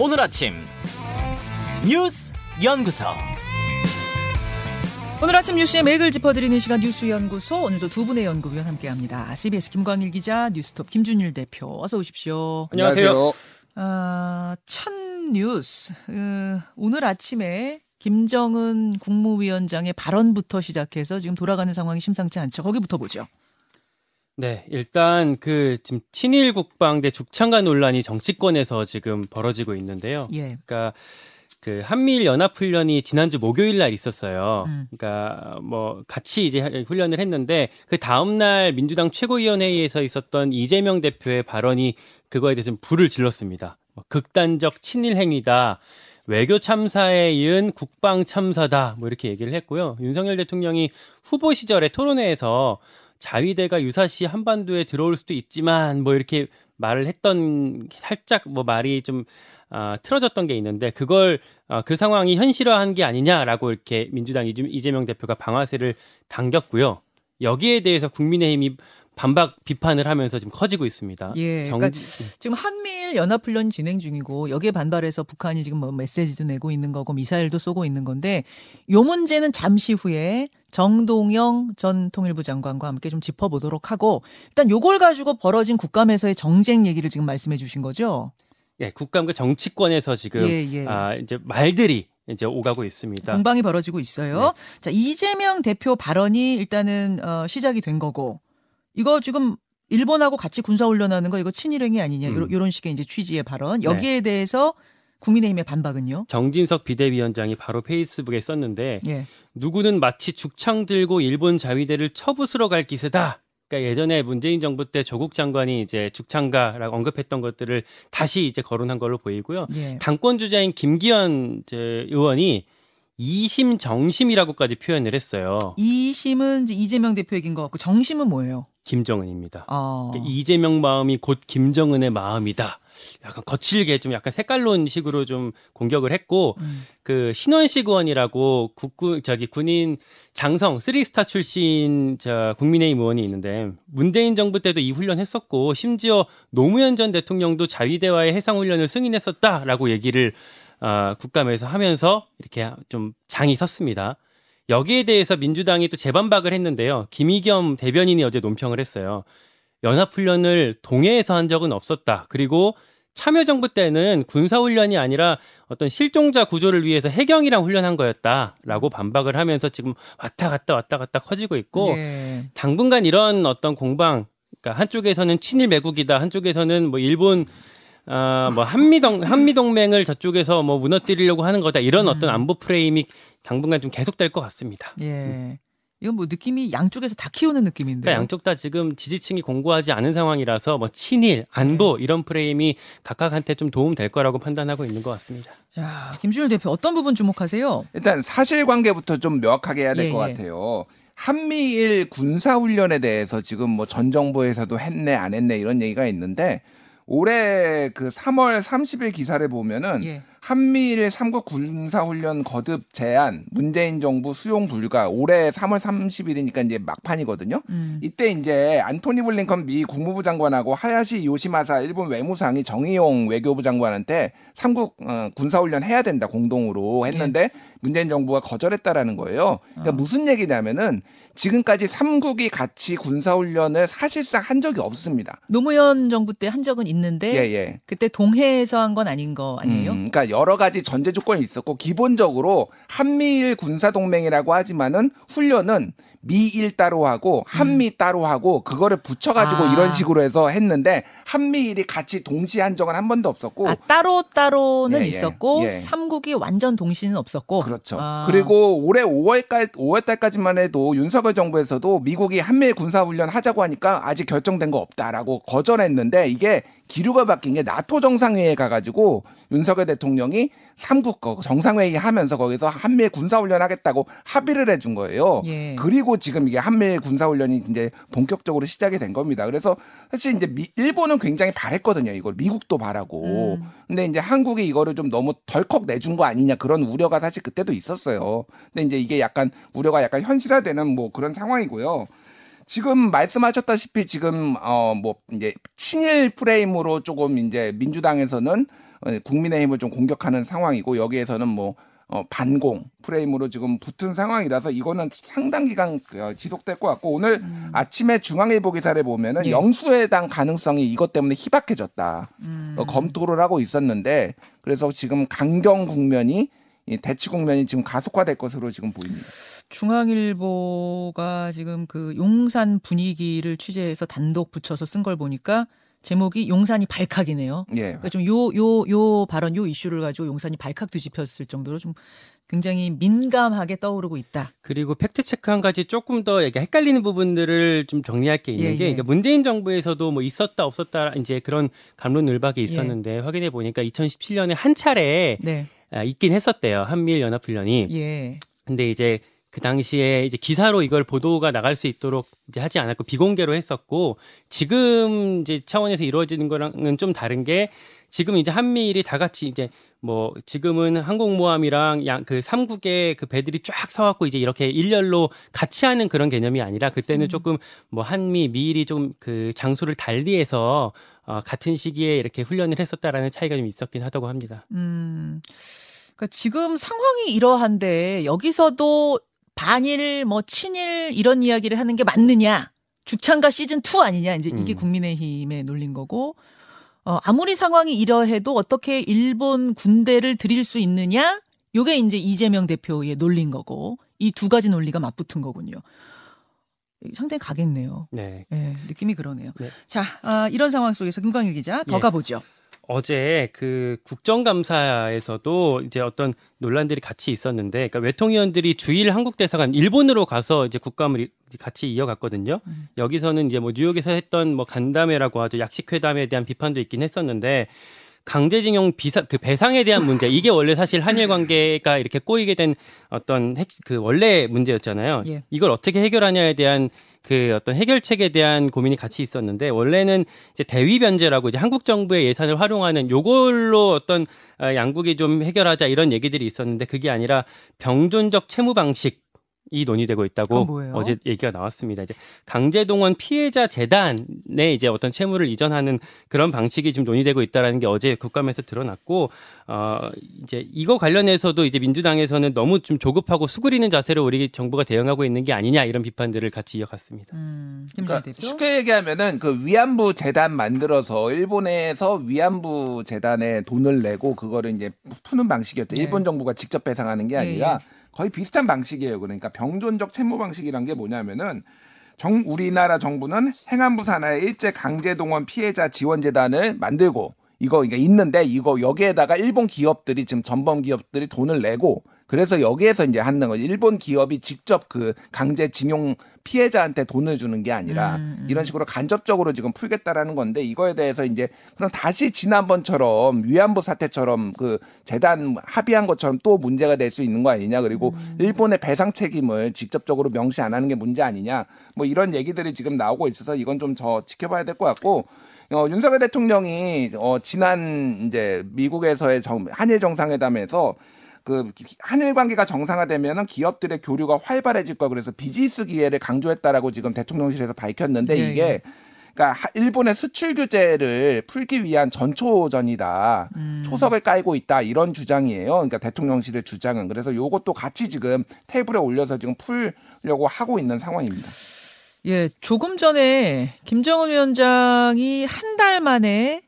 오늘 아침 뉴스 연구소 오늘 아침 뉴스의 맥을 짚어드리는 시간 뉴스 연구소 오늘도 두 분의 연구위원 함께합니다. CBS 김광일 기자, 뉴스톱 김준일 대표 어서 오십시오. 안녕하세요. 아, 첫 뉴스 어, 오늘 아침에 김정은 국무위원장의 발언부터 시작해서 지금 돌아가는 상황이 심상치 않죠. 거기부터 보죠. 네, 일단 그 지금 친일 국방대 죽창가 논란이 정치권에서 지금 벌어지고 있는데요. 예. 그러니까 그 한미일 연합 훈련이 지난주 목요일 날 있었어요. 음. 그러니까 뭐 같이 이제 훈련을 했는데 그 다음 날 민주당 최고위원회의에서 있었던 이재명 대표의 발언이 그거에 대해서 불을 질렀습니다. 뭐 극단적 친일 행위다. 외교 참사에 이은 국방 참사다. 뭐 이렇게 얘기를 했고요. 윤석열 대통령이 후보 시절에 토론회에서 자위대가 유사시 한반도에 들어올 수도 있지만 뭐 이렇게 말을 했던 살짝 뭐 말이 좀 아, 틀어졌던 게 있는데 그걸 어, 그 상황이 현실화한 게 아니냐라고 이렇게 민주당 이재- 이재명 대표가 방아쇠를 당겼고요. 여기에 대해서 국민의힘이 반박 비판을 하면서 지금 커지고 있습니다. 예, 정- 그러니까 지금 한미일 연합훈련 진행 중이고 여기에 반발해서 북한이 지금 뭐 메시지도 내고 있는 거고 미사일도 쏘고 있는 건데 요 문제는 잠시 후에 정동영 전 통일부 장관과 함께 좀 짚어보도록 하고 일단 요걸 가지고 벌어진 국감에서의 정쟁 얘기를 지금 말씀해 주신 거죠? 예, 국감과 정치권에서 지금 예, 예. 아, 이제 말들이 이제 오가고 있습니다. 공방이 벌어지고 있어요. 자 이재명 대표 발언이 일단은 어, 시작이 된 거고 이거 지금 일본하고 같이 군사훈련하는 거 이거 친일행위 아니냐 음. 이런 식의 이제 취지의 발언 여기에 대해서 국민의힘의 반박은요? 정진석 비대위원장이 바로 페이스북에 썼는데 예. 누구는 마치 죽창 들고 일본 자위대를 쳐부수러 갈 기세다. 그러니까 예전에 문재인 정부 때 조국 장관이 이제 죽창가라고 언급했던 것들을 다시 이제 거론한 걸로 보이고요. 예. 당권 주자인 김기현 의원이 이심 정심이라고까지 표현을 했어요. 이심은 이재명 대표 얘기인 것 같고 정심은 뭐예요? 김정은입니다. 아. 그러니까 이재명 마음이 곧 김정은의 마음이다. 약간 거칠게 좀 약간 색깔론 식으로 좀 공격을 했고 음. 그 신원식 의원이라고 국군 저기 군인 장성 쓰리스타 출신 저 국민의힘 의원이 있는데 문재인 정부 때도 이 훈련 했었고 심지어 노무현 전 대통령도 자위대와의 해상 훈련을 승인했었다라고 얘기를 아, 국감에서 하면서 이렇게 좀 장이 섰습니다. 여기에 대해서 민주당이 또 재반박을 했는데요. 김의겸 대변인이 어제 논평을 했어요. 연합훈련을 동해에서 한 적은 없었다. 그리고 참여정부 때는 군사훈련이 아니라 어떤 실종자 구조를 위해서 해경이랑 훈련한 거였다라고 반박을 하면서 지금 왔다 갔다 왔다 갔다 커지고 있고 예. 당분간 이런 어떤 공방, 그러니까 한쪽에서는 친일 매국이다, 한쪽에서는 뭐 일본 아뭐 한미동 한미동맹을 저쪽에서 뭐 무너뜨리려고 하는 거다 이런 어떤 안보 프레임이 당분간 좀 계속될 것 같습니다. 예. 이건 뭐 느낌이 양쪽에서 다 키우는 느낌인데. 그러니까 양쪽 다 지금 지지층이 공고하지 않은 상황이라서 뭐 친일, 안보 네. 이런 프레임이 각각한테 좀 도움 될 거라고 판단하고 있는 것 같습니다. 자, 김준일 대표 어떤 부분 주목하세요? 일단 사실관계부터 좀 명확하게 해야 될 예, 것 예. 같아요. 한미일 군사훈련에 대해서 지금 뭐 전 정부에서도 했네 안 했네 이런 얘기가 있는데 올해 그 3월 30일 기사를 보면은 예. 한미일 3국 군사훈련 거듭 제한 문재인 정부 수용 불가 올해 3월 30일이니까 이제 막판이거든요. 음. 이때 이제 안토니 블링컨 미 국무부 장관하고 하야시 요시마사 일본 외무상이 정의용 외교부 장관한테 삼국 어, 군사훈련 해야 된다 공동으로 했는데 문재인 정부가 거절했다라는 거예요. 그러니까 어. 무슨 얘기냐면은 지금까지 삼국이 같이 군사훈련을 사실상 한 적이 없습니다. 노무현 정부 때 한 적은 있는데 예, 예. 그때 동해에서 한 건 아닌 거 아니에요? 음, 그러니까 여러 가지 전제 조건이 있었고 기본적으로 한미일 군사 동맹이라고 하지만은 훈련은 미일 따로 하고 한미 따로 하고 그거를 붙여가지고 아. 이런 식으로 해서 했는데 한미일이 같이 동시에 한 적은 한 번도 없었고 아, 따로 따로는 예, 예. 있었고 예. 삼국이 완전 동시는 없었고. 그렇죠. 아. 그리고 올해 5월까지 5월달까지만 해도 윤석열 정부에서도 미국이 한미일 군사 훈련 하자고 하니까 아직 결정된 거 없다라고 거절했는데 이게 기류가 바뀐 게 나토 정상회의에 가가지고 윤석열 대통령이 삼국 거 정상회의 하면서 거기서 한미일 군사 훈련 하겠다고 합의를 해준 거예요. 예. 그리고 지금 이게 한미일 군사 훈련이 이제 본격적으로 시작이 된 겁니다. 그래서 사실 이제 미- 일본은 굉장히 바랬거든요. 이걸 미국도 바라고. 음. 근데 이제 한국이 이거를 좀 너무 덜컥 내준 거 아니냐 그런 우려가 사실 그때도 있었어요. 근데 이제 이게 약간 우려가 약간 현실화되는 뭐 그런 상황이고요. 지금 말씀하셨다시피 지금 어 뭐 이제 친일 프레임으로 조금 이제 민주당에서는 어, 국민의힘을 좀 공격하는 상황이고 여기에서는 뭐 어, 반공 프레임으로 지금 붙은 상황이라서 이거는 상당 기간 어, 지속될 것 같고 오늘 아침에 중앙일보 기사를 보면은 음. 예. 영수회당 가능성이 이것 때문에 희박해졌다. 음. 어, 검토를 하고 있었는데 그래서 지금 강경 국면이 이 대치 국면이 지금 가속화될 것으로 지금 보입니다. 중앙일보가 지금 그 용산 분위기를 취재해서 단독 붙여서 쓴 걸 보니까 제목이 용산이 발칵이네요. 예. 그러니까 좀 요 요 요 발언 요 이슈를 가지고 용산이 발칵 뒤집혔을 정도로 좀 굉장히 민감하게 떠오르고 있다. 그리고 팩트 체크 한 가지 조금 더 이게 헷갈리는 부분들을 좀 정리할 게 있는 예, 게 예. 그러니까 문재인 정부에서도 뭐 있었다 없었다 이제 그런 감론을박이 있었는데 확인해 보니까 2017년에 한 차례 네. 아, 있긴 했었대요 한미일 연합 훈련이. 예. 근데 이제 그 당시에 이제 기사로 이걸 보도가 나갈 수 있도록 이제 하지 않았고 비공개로 했었고 지금 이제 차원에서 이루어지는 거랑은 좀 다른 게 지금 이제 한미일이 다 같이 이제 뭐 지금은 항공모함이랑 양 그 삼국의 그 배들이 쫙 서갖고 이제 이렇게 일렬로 같이 하는 그런 개념이 아니라 그때는 조금 뭐 한미 미일이 좀 그 장소를 달리해서 어, 같은 시기에 이렇게 훈련을 했었다라는 차이가 좀 있었긴 하다고 합니다. 음. 그러니까 지금 상황이 이러한데 여기서도 반일 뭐 친일 이런 이야기를 하는 게 맞느냐? 죽창가 시즌 2 아니냐? 이제 이게 음. 국민의힘에 놀린 거고. 어, 아무리 상황이 이러해도 어떻게 일본 군대를 들일 수 있느냐? 요게 이제 이재명 대표의 놀린 거고. 이 두 가지 논리가 맞붙은 거군요. 상당히 가겠네요. 네. 예, 느낌이 그러네요. 네. 자, 아, 이런 상황 속에서 김광일 기자 더 예. 가보죠. 어제 그 국정감사에서도 이제 어떤 논란들이 같이 있었는데, 그러니까 외통위원들이 주일 한국 대사관 일본으로 가서 이제 국감을 이- 같이 이어갔거든요. 음. 여기서는 이제 뭐 뉴욕에서 했던 뭐 간담회라고 하죠 약식회담에 대한 비판도 있긴 했었는데. 강제징용 비사 그 배상에 대한 문제 이게 원래 사실 한일 관계가 이렇게 꼬이게 된 어떤 핵 그 원래 문제였잖아요. 예. 이걸 어떻게 해결하냐에 대한 그 어떤 해결책에 대한 고민이 같이 있었는데 원래는 이제 대위 변제라고 이제 한국 정부의 예산을 활용하는 요걸로 어떤 어, 양국이 좀 해결하자 이런 얘기들이 있었는데 그게 아니라 병존적 채무 방식 이 논의되고 있다고? 어제 얘기가 나왔습니다. 이제 강제동원 피해자 재단에 이제 어떤 채무를 이전하는 그런 방식이 좀 논의되고 있다라는 게 어제 국감에서 드러났고 어 이제 이거 관련해서도 이제 민주당에서는 너무 좀 조급하고 수그리는 자세로 우리 정부가 대응하고 있는 게 아니냐 이런 비판들을 같이 이어갔습니다. 음, 그러니까 대표. 쉽게 얘기하면은 그 위안부 재단 만들어서 일본에서 위안부 재단에 돈을 내고 그거를 이제 푸는 방식이었죠. 네. 일본 정부가 직접 배상하는 게 예, 아니라 거의 비슷한 방식이에요. 그러니까 병존적 채무 방식이란 게 뭐냐면은 정 우리나라 정부는 행안부 산하의 일제 강제 동원 피해자 지원 재단을 만들고 이거 이게 있는데 이거 여기에다가 일본 기업들이 지금 전범 기업들이 돈을 내고 그래서 여기에서 이제 하는 거죠. 일본 기업이 직접 그 강제징용 피해자한테 돈을 주는 게 아니라 음, 음. 이런 식으로 간접적으로 지금 풀겠다라는 건데 이거에 대해서 이제 그럼 다시 지난번처럼 위안부 사태처럼 그 재단 합의한 것처럼 또 문제가 될 수 있는 거 아니냐 그리고 음. 일본의 배상 책임을 직접적으로 명시 안 하는 게 문제 아니냐 뭐 이런 얘기들이 지금 나오고 있어서 이건 좀더 지켜봐야 될 것 같고 어, 윤석열 대통령이 어, 지난 이제 미국에서의 정, 한일 정상회담에서 그 기- 한일 관계가 정상화되면은 기업들의 교류가 활발해질 거야. 그래서 비즈니스 기회를 강조했다라고 지금 대통령실에서 밝혔는데 예, 이게 예. 그러니까 하- 일본의 수출 규제를 풀기 위한 전초전이다. 음. 초석을 깔고 있다. 이런 주장이에요. 그러니까 대통령실의 주장은. 그래서 요것도 같이 지금 테이블에 올려서 지금 풀려고 하고 있는 상황입니다. 예, 조금 전에 김정은 위원장이 한 달 만에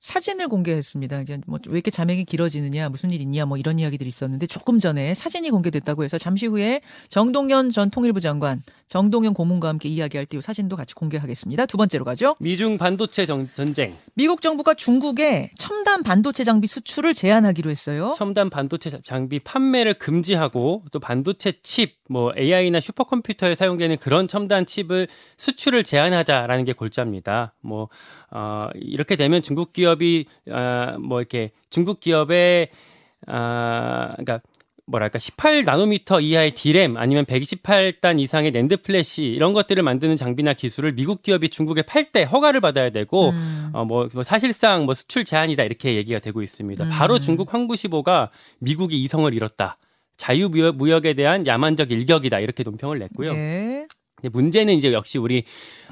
사진을 공개했습니다. 이제 뭐 왜 이렇게 자명이 길어지느냐, 무슨 일 있냐, 뭐 이런 이야기들이 있었는데 조금 전에 사진이 공개됐다고 해서 잠시 후에 정동연 전 통일부 장관, 정동연 고문과 함께 이야기할 때 이 사진도 같이 공개하겠습니다. 두 번째로 가죠. 미중 반도체 정- 전쟁, 미국 정부가 중국에 첨단 반도체 장비 수출을 제한하기로 했어요. 첨단 반도체 자- 장비 판매를 금지하고 또 반도체 칩, 뭐 AI나 슈퍼컴퓨터에 사용되는 그런 첨단 칩을 수출을 제한하자라는 게 골자입니다. 뭐 어, 이렇게 되면 중국 기업이 어, 뭐 이렇게 중국 기업의 아, 그러니까 뭐랄까 18 나노미터 이하의 D램 아니면 128단 이상의 NAND flash 이런 것들을 만드는 장비나 기술을 미국 기업이 중국에 팔 때 허가를 받아야 되고 음. 어, 뭐, 뭐 사실상 뭐 수출 제한이다 이렇게 얘기가 되고 있습니다. 음. 바로 중국 환구시보가 미국이 이성을 잃었다. 자유무역에 대한 야만적 일격이다 이렇게 논평을 냈고요. 예. 근데 문제는 이제 역시 우리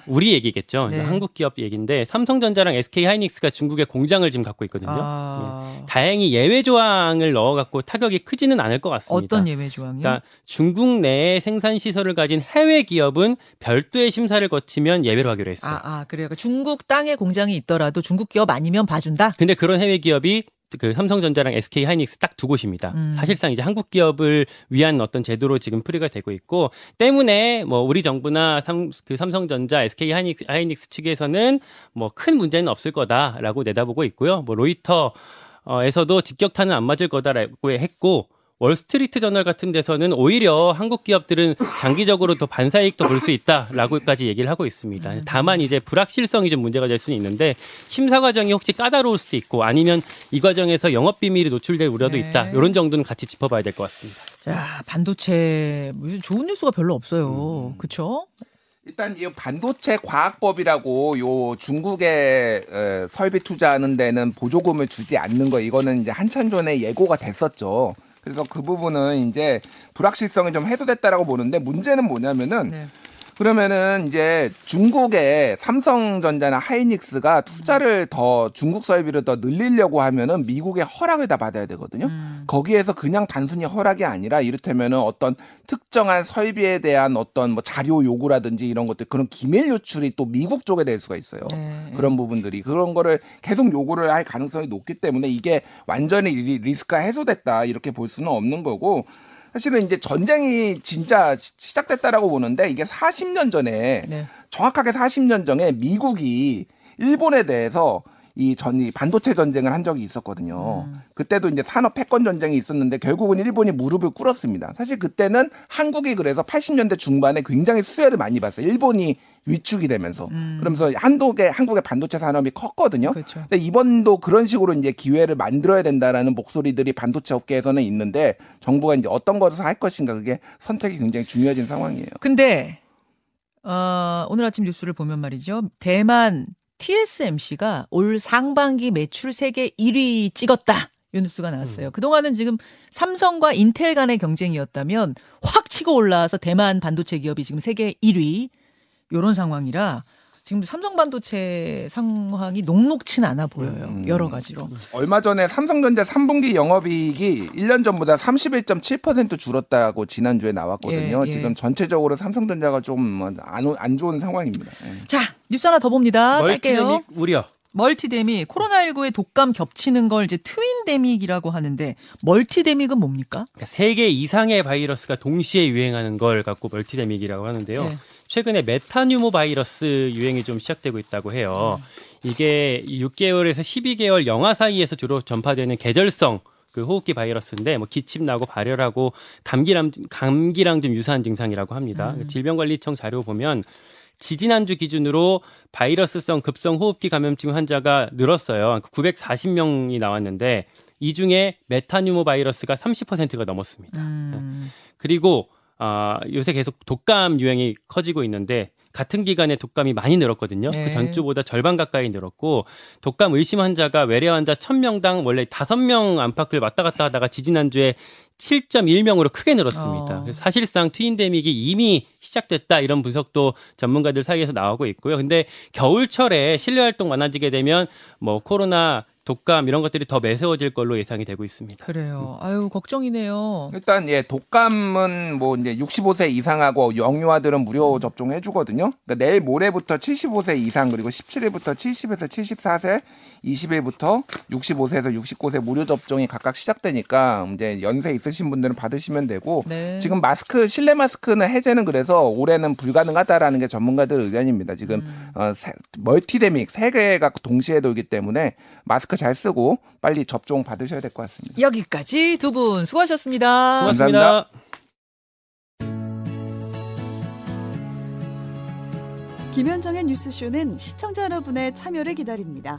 우리 얘기겠죠. 네. 한국 기업 얘기인데 삼성전자랑 SK 하이닉스가 중국에 공장을 지금 갖고 있거든요. 아, 다행히 예외 조항을 넣어 갖고 타격이 크지는 않을 것 같습니다. 어떤 예외 조항이요? 그러니까 중국 내에 생산 시설을 가진 해외 기업은 별도의 심사를 거치면 예외로 하기로 했어요. 아, 아, 그래요. 그러니까 중국 땅에 공장이 있더라도 중국 기업 아니면 봐준다? 근데 그런 해외 기업이 그 삼성전자랑 SK 하이닉스 딱 두 곳입니다. 음. 사실상 이제 한국 기업을 위한 어떤 제도로 지금 풀이가 되고 있고 때문에 뭐 우리 정부나 삼, 그 삼성전자, SK 하이닉스, 하이닉스 측에서는 뭐 큰 문제는 없을 거다라고 내다보고 있고요. 뭐 로이터에서도 직격탄은 안 맞을 거다라고 했고 월스트리트 저널 같은 데서는 오히려 한국 기업들은 장기적으로 더 반사이익도 볼 수 있다라고까지 얘기를 하고 있습니다. 다만 이제 불확실성이 좀 문제가 될 수는 있는데 심사 과정이 혹시 까다로울 수도 있고 아니면 이 과정에서 영업 비밀이 노출될 우려도 네. 있다. 이런 정도는 같이 짚어봐야 될 것 같습니다. 자, 반도체 무슨 좋은 뉴스가 별로 없어요. 그렇죠? 일단 이 반도체 과학법이라고 요 중국에 에, 설비 투자하는 데는 보조금을 주지 않는 거 이거는 이제 한참 전에 예고가 됐었죠. 그래서 그 부분은 이제 불확실성이 좀 해소됐다라고 보는데 문제는 뭐냐면은 네. 그러면은 이제 중국의 삼성전자나 하이닉스가 투자를 더 중국 설비를 더 늘리려고 하면은 미국의 허락을 다 받아야 되거든요. 음. 거기에서 그냥 단순히 허락이 아니라 이를테면은 어떤 특정한 설비에 대한 어떤 뭐 자료 요구라든지 이런 것들 그런 기밀 유출이 또 미국 쪽에 될 수가 있어요. 네. 그런 부분들이 그런 거를 계속 요구를 할 가능성이 높기 때문에 이게 완전히 리- 리스크가 해소됐다 이렇게 볼 수는 없는 거고 사실은 이제 전쟁이 진짜 시- 시작됐다라고 보는데 이게 40년 전에 네. 정확하게 40년 전에 미국이 일본에 대해서 이 전이 반도체 전쟁을 한 적이 있었거든요. 음. 그때도 이제 산업 패권 전쟁이 있었는데 결국은 일본이 무릎을 꿇었습니다. 사실 그때는 한국이 그래서 80년대 중반에 굉장히 수혜를 많이 봤어요. 일본이 위축이 되면서 음. 그러면서 한국의 한국의 반도체 산업이 컸거든요. 그렇죠. 근데 이번도 그런 식으로 이제 기회를 만들어야 된다라는 목소리들이 반도체 업계에서는 있는데 정부가 이제 어떤 것을 할 것인가 그게 선택이 굉장히 중요해진 상황이에요. 근데 어, 오늘 아침 뉴스를 보면 말이죠. 대만 TSMC가 올 상반기 매출 세계 1위 찍었다. 이 뉴스가 나왔어요. 그동안은 지금 삼성과 인텔 간의 경쟁이었다면 확 치고 올라와서 대만 반도체 기업이 지금 세계 1위 요런 상황이라 지금 삼성 반도체 상황이 녹록치는 않아 보여요. 음. 여러 가지로. 얼마 전에 삼성전자 3분기 영업이익이 1년 전보다 31.7% 줄었다고 지난주에 나왔거든요. 예, 예. 지금 전체적으로 삼성전자가 좀안 안 좋은 상황입니다. 예. 자, 뉴스 하나 더 봅니다. 짧게요. 멀티데믹 우려. 멀티데믹 코로나19의 독감 겹치는 걸 이제 트윈데믹이라고 하는데 multidemic은 뭡니까? 그러니까 세 개 이상의 바이러스가 동시에 유행하는 걸 갖고 multidemic이라고 하는데요. 네. 최근에 metapneumo 바이러스 유행이 좀 시작되고 있다고 해요. 이게 6개월에서 12개월 영아 사이에서 주로 전파되는 계절성 그 호흡기 바이러스인데 뭐 기침 나고 발열하고 감기랑 감기랑 좀 유사한 증상이라고 합니다. 음. 질병관리청 자료 보면 지지난주 기준으로 바이러스성 급성 호흡기 감염증 환자가 늘었어요. 940명이 나왔는데 이 중에 메타뉴모 바이러스가 30%가 넘었습니다. 음. 그리고 아, 요새 계속 독감 유행이 커지고 있는데 같은 기간에 독감이 많이 늘었거든요. 네. 그 전주보다 절반 가까이 늘었고 독감 의심 환자가 외래 환자 1000명당 원래 5명 안팎을 왔다 갔다 하다가 지지난주에 7.1명으로 크게 늘었습니다. 어. 그래서 사실상 트윈데믹이 이미 시작됐다 이런 분석도 전문가들 사이에서 나오고 있고요. 근데 겨울철에 실내 활동 많아지게 되면 뭐 코로나 독감 이런 것들이 더 매서워질 걸로 예상이 되고 있습니다. 그래요. 아유 걱정이네요. 일단 예 독감은 뭐 이제 65세 이상하고 영유아들은 무료 접종해 주거든요. 그러니까 내일 모레부터 75세 이상 그리고 17일부터 70에서 74세, 20일부터 65세에서 69세 무료 접종이 각각 시작되니까 이제 연세 있으신 분들은 받으시면 되고 네. 지금 마스크 실내 마스크는 해제는 그래서 올해는 불가능하다라는 게 전문가들 의견입니다. 지금 음. 어, 세- 멀티데믹 세 개가 동시에 돌기 때문에 마스크 잘 쓰고 빨리 접종 받으셔야 될 것 같습니다. 여기까지 두 분 수고하셨습니다. 고맙습니다. 김현정의 뉴스쇼는 시청자 여러분의 참여를 기다립니다.